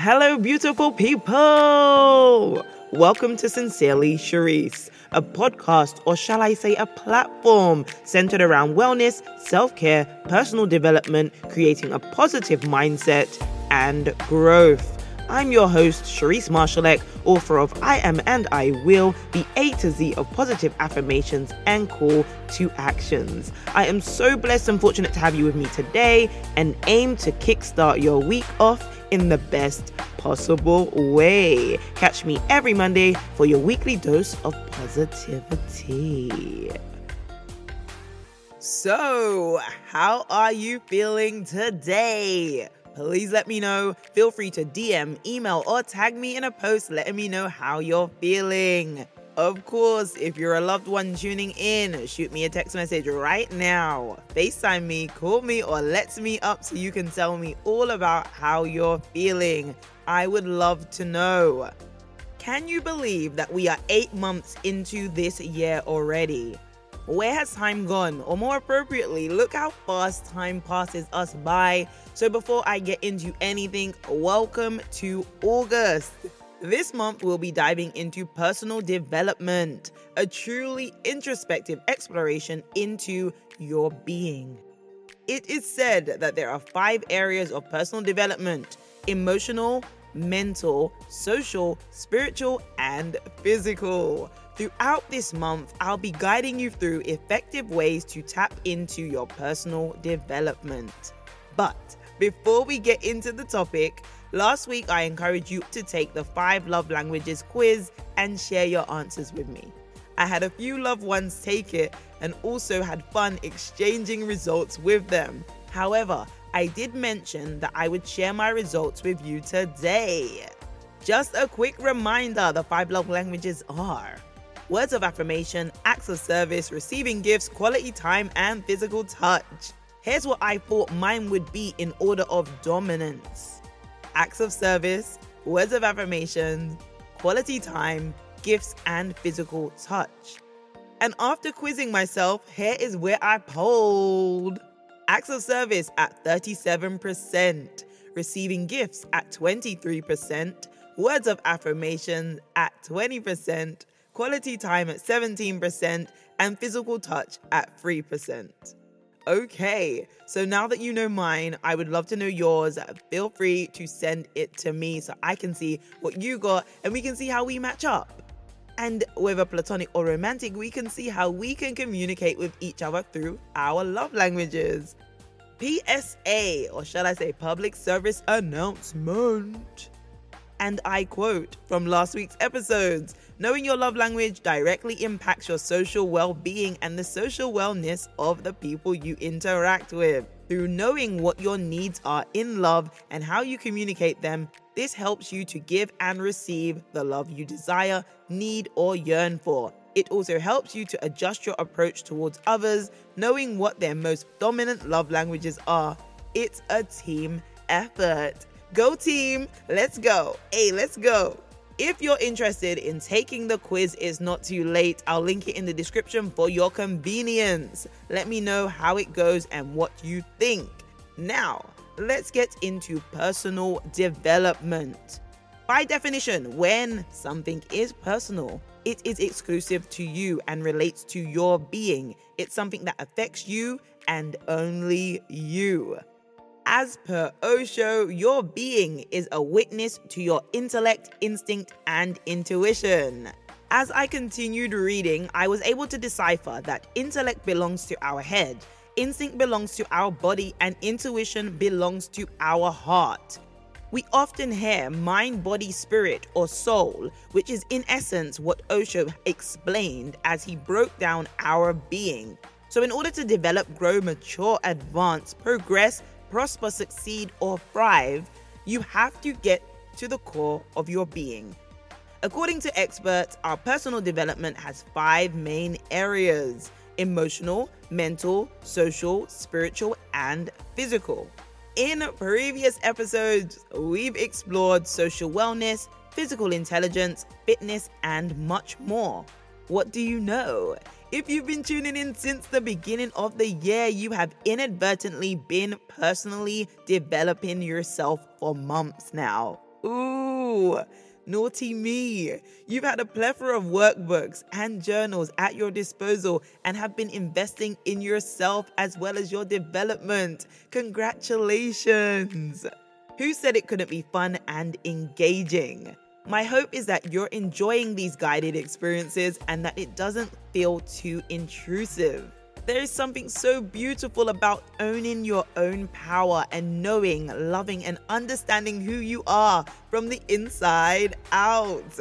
Hello, beautiful people! Welcome to Sincerely Sherrise, a podcast, or shall I say, a platform centered around wellness, self care, personal development, creating a positive mindset, and growth. I'm your host, Sherrise Marshalleck, author of I Am and I Will, the A to Z of positive affirmations and call to actions. I am so blessed and fortunate to have you with me today and aim to kickstart your week off in the best possible way. Catch me every Monday for your weekly dose of positivity. So, how are you feeling today? please let me know. Feel free to DM, email, or tag me in a post letting me know how you're feeling. Of course, if you're a loved one tuning in, shoot me a text message right now. FaceTime me, call me, or let's me up so you can tell me all about how you're feeling. I would love to know. Can you believe that we are eight months into this year already? Where has time gone? Or more appropriately, look how fast time passes us by. So before I get into anything, welcome to August. This month, we'll be diving into personal development, a truly introspective exploration into your being. It is said that there are five areas of personal development emotional, mental, social, spiritual, and physical. Throughout this month, I'll be guiding you through effective ways to tap into your personal development. But before we get into the topic, last week I encouraged you to take the five love languages quiz and share your answers with me. I had a few loved ones take it and also had fun exchanging results with them. However, I did mention that I would share my results with you today. Just a quick reminder the five love languages are words of affirmation, acts of service, receiving gifts, quality time, and physical touch. Here's what I thought mine would be in order of dominance acts of service, words of affirmation, quality time, gifts, and physical touch. And after quizzing myself, here is where I polled acts of service at 37%, receiving gifts at 23%, words of affirmation at 20%, quality time at 17%, and physical touch at 3%. Okay, so now that you know mine, I would love to know yours. Feel free to send it to me so I can see what you got and we can see how we match up. And whether platonic or romantic, we can see how we can communicate with each other through our love languages. PSA, or shall I say public service announcement. And I quote from last week's episodes Knowing your love language directly impacts your social well being and the social wellness of the people you interact with. Through knowing what your needs are in love and how you communicate them, this helps you to give and receive the love you desire, need, or yearn for. It also helps you to adjust your approach towards others, knowing what their most dominant love languages are. It's a team effort. Go, team! Let's go! Hey, let's go! If you're interested in taking the quiz, it's not too late. I'll link it in the description for your convenience. Let me know how it goes and what you think. Now, let's get into personal development. By definition, when something is personal, it is exclusive to you and relates to your being. It's something that affects you and only you. As per Osho, your being is a witness to your intellect, instinct, and intuition. As I continued reading, I was able to decipher that intellect belongs to our head, instinct belongs to our body, and intuition belongs to our heart. We often hear mind, body, spirit, or soul, which is in essence what Osho explained as he broke down our being. So, in order to develop, grow, mature, advance, progress, prosper, succeed, or thrive, you have to get to the core of your being. According to experts, our personal development has five main areas emotional, mental, social, spiritual, and physical. In previous episodes, we've explored social wellness, physical intelligence, fitness, and much more. What do you know? If you've been tuning in since the beginning of the year, you have inadvertently been personally developing yourself for months now. Ooh, naughty me. You've had a plethora of workbooks and journals at your disposal and have been investing in yourself as well as your development. Congratulations. Who said it couldn't be fun and engaging? My hope is that you're enjoying these guided experiences and that it doesn't feel too intrusive. There is something so beautiful about owning your own power and knowing, loving, and understanding who you are from the inside out.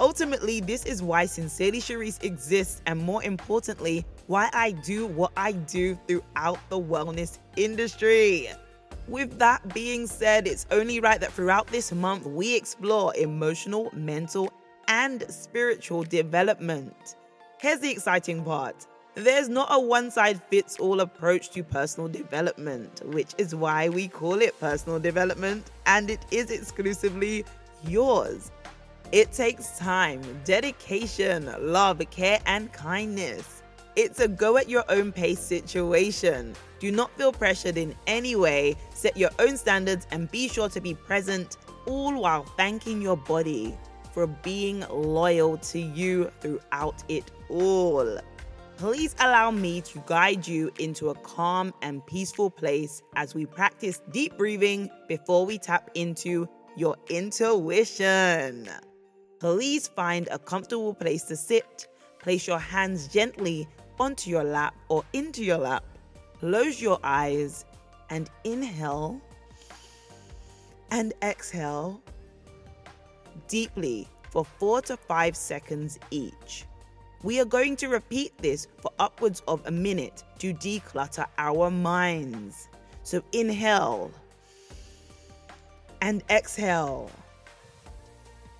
Ultimately, this is why Sincerely Sherrise exists, and more importantly, why I do what I do throughout the wellness industry. With that being said, it's only right that throughout this month we explore emotional, mental, and spiritual development. Here's the exciting part there's not a one size fits all approach to personal development, which is why we call it personal development, and it is exclusively yours. It takes time, dedication, love, care, and kindness. It's a go at your own pace situation. Do not feel pressured in any way. Set your own standards and be sure to be present, all while thanking your body for being loyal to you throughout it all. Please allow me to guide you into a calm and peaceful place as we practice deep breathing before we tap into your intuition. Please find a comfortable place to sit. Place your hands gently onto your lap or into your lap. Close your eyes and inhale and exhale deeply for four to five seconds each. We are going to repeat this for upwards of a minute to declutter our minds. So inhale and exhale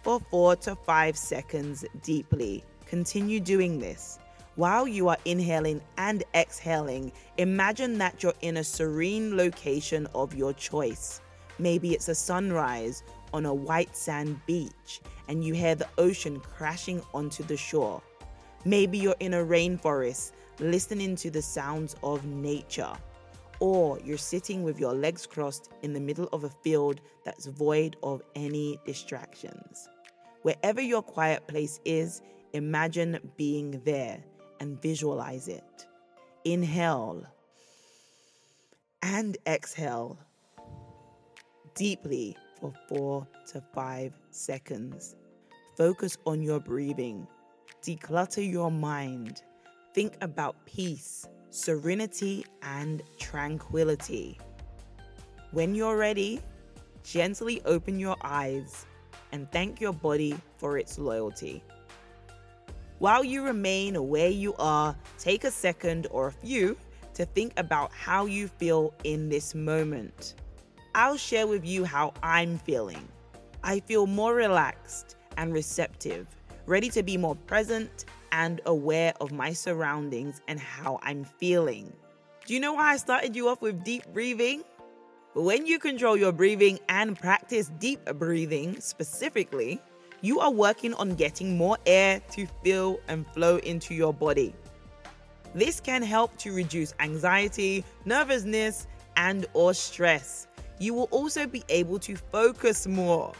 for four to five seconds deeply. Continue doing this. While you are inhaling and exhaling, imagine that you're in a serene location of your choice. Maybe it's a sunrise on a white sand beach and you hear the ocean crashing onto the shore. Maybe you're in a rainforest listening to the sounds of nature. Or you're sitting with your legs crossed in the middle of a field that's void of any distractions. Wherever your quiet place is, imagine being there and visualize it. Inhale and exhale deeply for four to five seconds. Focus on your breathing declutter your mind. Think about peace, serenity, and tranquility. When you're ready, gently open your eyes and thank your body for its loyalty. While you remain where you are, take a second or a few to think about how you feel in this moment. I'll share with you how I'm feeling. I feel more relaxed and receptive ready to be more present and aware of my surroundings and how I'm feeling. Do you know why I started you off with deep breathing? When you control your breathing and practice deep breathing specifically, you are working on getting more air to fill and flow into your body. This can help to reduce anxiety, nervousness, and or stress. You will also be able to focus more.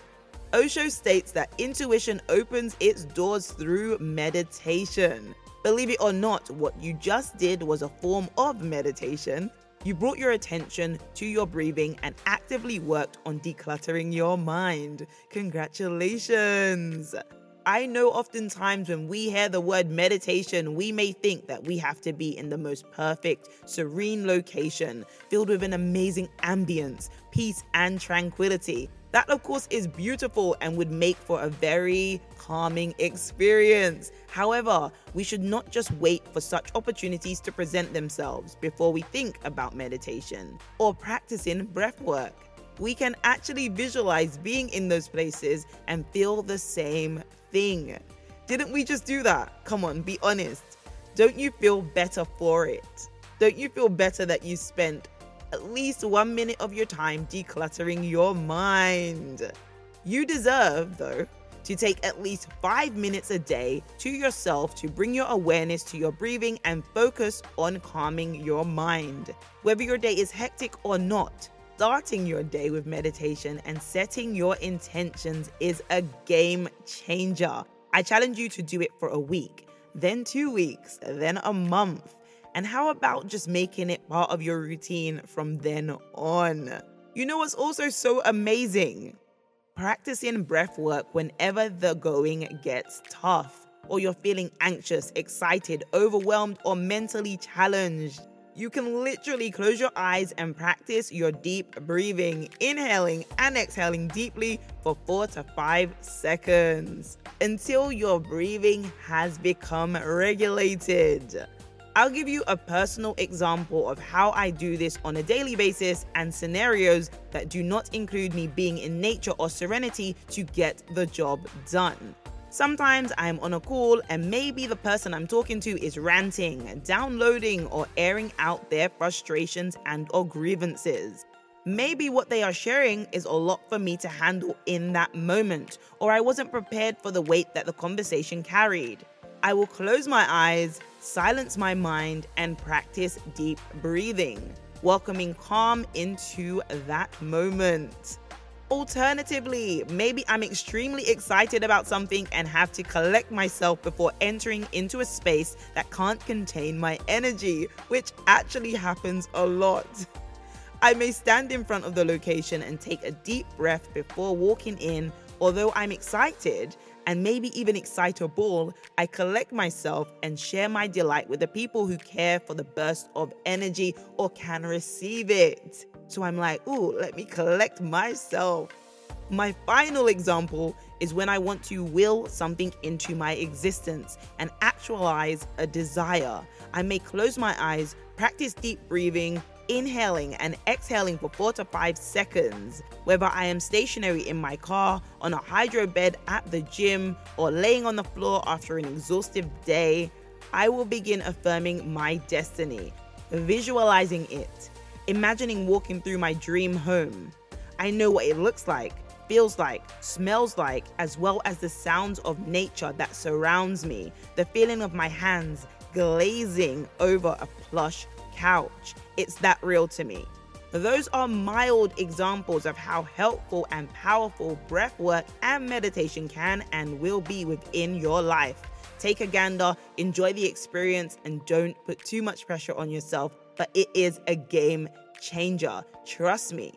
Osho states that intuition opens its doors through meditation. Believe it or not, what you just did was a form of meditation. You brought your attention to your breathing and actively worked on decluttering your mind. Congratulations! I know oftentimes when we hear the word meditation, we may think that we have to be in the most perfect, serene location, filled with an amazing ambience, peace, and tranquility. That, of course, is beautiful and would make for a very calming experience. However, we should not just wait for such opportunities to present themselves before we think about meditation or practicing breath work. We can actually visualize being in those places and feel the same thing. Didn't we just do that? Come on, be honest. Don't you feel better for it? Don't you feel better that you spent at least one minute of your time decluttering your mind. You deserve, though, to take at least five minutes a day to yourself to bring your awareness to your breathing and focus on calming your mind. Whether your day is hectic or not, starting your day with meditation and setting your intentions is a game changer. I challenge you to do it for a week, then two weeks, then a month. And how about just making it part of your routine from then on? You know what's also so amazing? Practicing breath work whenever the going gets tough, or you're feeling anxious, excited, overwhelmed, or mentally challenged. You can literally close your eyes and practice your deep breathing, inhaling and exhaling deeply for four to five seconds until your breathing has become regulated. I'll give you a personal example of how I do this on a daily basis and scenarios that do not include me being in nature or serenity to get the job done. Sometimes I'm on a call and maybe the person I'm talking to is ranting, downloading or airing out their frustrations and or grievances. Maybe what they are sharing is a lot for me to handle in that moment, or I wasn't prepared for the weight that the conversation carried. I will close my eyes, silence my mind, and practice deep breathing, welcoming calm into that moment. Alternatively, maybe I'm extremely excited about something and have to collect myself before entering into a space that can't contain my energy, which actually happens a lot. I may stand in front of the location and take a deep breath before walking in, although I'm excited and maybe even excite a ball, I collect myself and share my delight with the people who care for the burst of energy or can receive it. So I'm like, ooh, let me collect myself. My final example is when I want to will something into my existence and actualize a desire. I may close my eyes, practice deep breathing, inhaling and exhaling for four to five seconds. Whether I am stationary in my car, on a hydro bed at the gym, or laying on the floor after an exhaustive day, I will begin affirming my destiny, visualizing it imagining walking through my dream home. I know what it looks like, feels like, smells like, as well as the sounds of nature that surrounds me, the feeling of my hands glazing over a plush couch. It's that real to me. Those are mild examples of how helpful and powerful breath work and meditation can and will be within your life. Take a gander, enjoy the experience, and don't put too much pressure on yourself but it is a game changer. Trust me.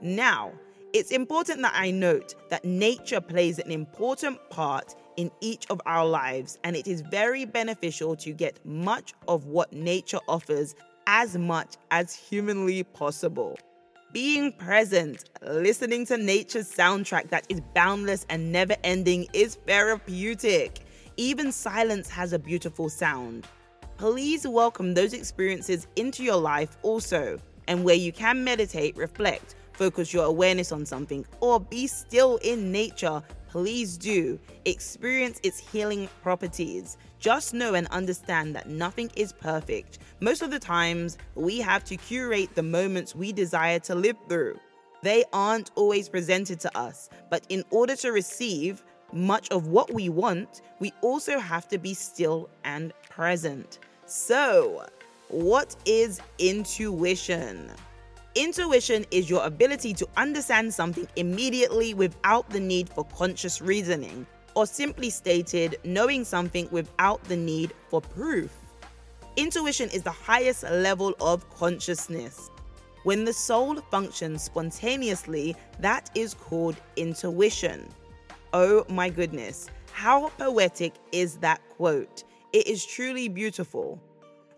Now, it's important that I note that nature plays an important part in each of our lives, and it is very beneficial to get much of what nature offers as much as humanly possible. Being present, listening to nature's soundtrack that is boundless and never ending is therapeutic. Even silence has a beautiful sound please welcome those experiences into your life also. And where you can meditate, reflect, focus your awareness on something, or be still in nature, please do. Experience its healing properties. Just know and understand that nothing is perfect. Most of the times, we have to curate the moments we desire to live through. They aren't always presented to us, but in order to receive much of what we want, we also have to be still and present. So, what is intuition? Intuition is your ability to understand something immediately without the need for conscious reasoning, or simply stated, knowing something without the need for proof. Intuition is the highest level of consciousness. When the soul functions spontaneously, that is called intuition. Oh my goodness, how poetic is that quote? It is truly beautiful.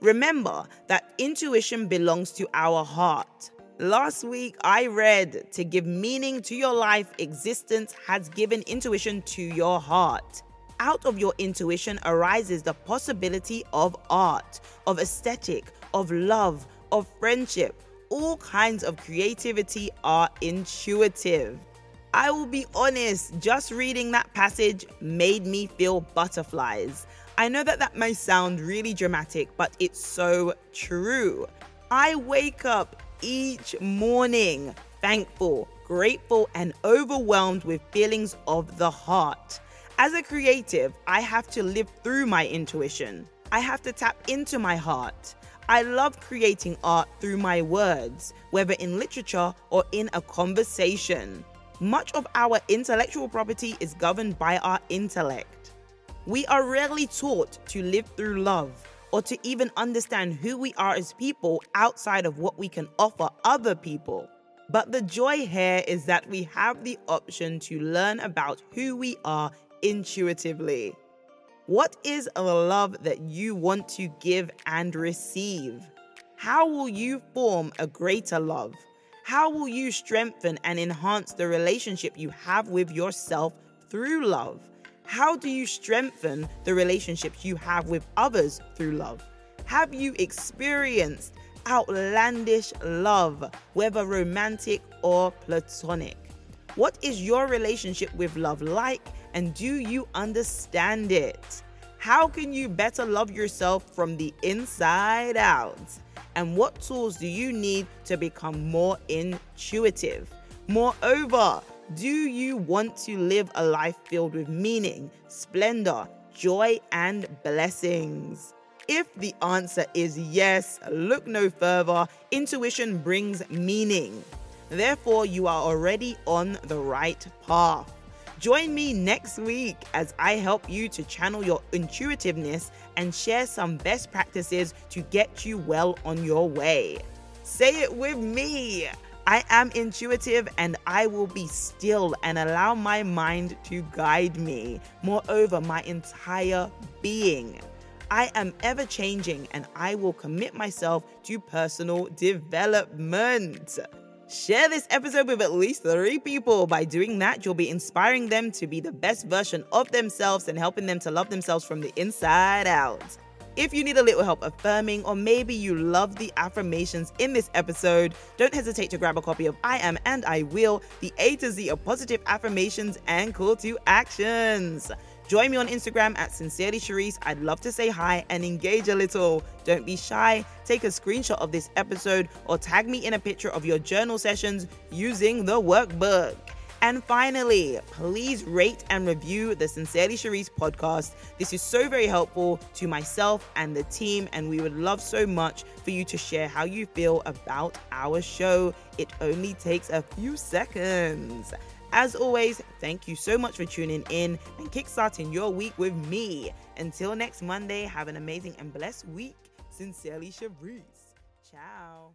Remember that intuition belongs to our heart. Last week, I read to give meaning to your life, existence has given intuition to your heart. Out of your intuition arises the possibility of art, of aesthetic, of love, of friendship. All kinds of creativity are intuitive. I will be honest, just reading that passage made me feel butterflies. I know that that may sound really dramatic, but it's so true. I wake up each morning thankful, grateful, and overwhelmed with feelings of the heart. As a creative, I have to live through my intuition. I have to tap into my heart. I love creating art through my words, whether in literature or in a conversation. Much of our intellectual property is governed by our intellect. We are rarely taught to live through love or to even understand who we are as people outside of what we can offer other people. But the joy here is that we have the option to learn about who we are intuitively. What is the love that you want to give and receive? How will you form a greater love? How will you strengthen and enhance the relationship you have with yourself through love? How do you strengthen the relationships you have with others through love? Have you experienced outlandish love, whether romantic or platonic? What is your relationship with love like, and do you understand it? How can you better love yourself from the inside out? And what tools do you need to become more intuitive? Moreover, do you want to live a life filled with meaning, splendor, joy, and blessings? If the answer is yes, look no further. Intuition brings meaning. Therefore, you are already on the right path. Join me next week as I help you to channel your intuitiveness and share some best practices to get you well on your way. Say it with me. I am intuitive and I will be still and allow my mind to guide me. Moreover, my entire being. I am ever changing and I will commit myself to personal development. Share this episode with at least three people. By doing that, you'll be inspiring them to be the best version of themselves and helping them to love themselves from the inside out. If you need a little help affirming, or maybe you love the affirmations in this episode, don't hesitate to grab a copy of I Am and I Will, the A to Z of positive affirmations and call to actions. Join me on Instagram at Sincerely Sherrise. I'd love to say hi and engage a little. Don't be shy. Take a screenshot of this episode or tag me in a picture of your journal sessions using the workbook. And finally, please rate and review the Sincerely Sherrise podcast. This is so very helpful to myself and the team, and we would love so much for you to share how you feel about our show. It only takes a few seconds. As always, thank you so much for tuning in and kickstarting your week with me. Until next Monday, have an amazing and blessed week. Sincerely, Sherrise. Ciao.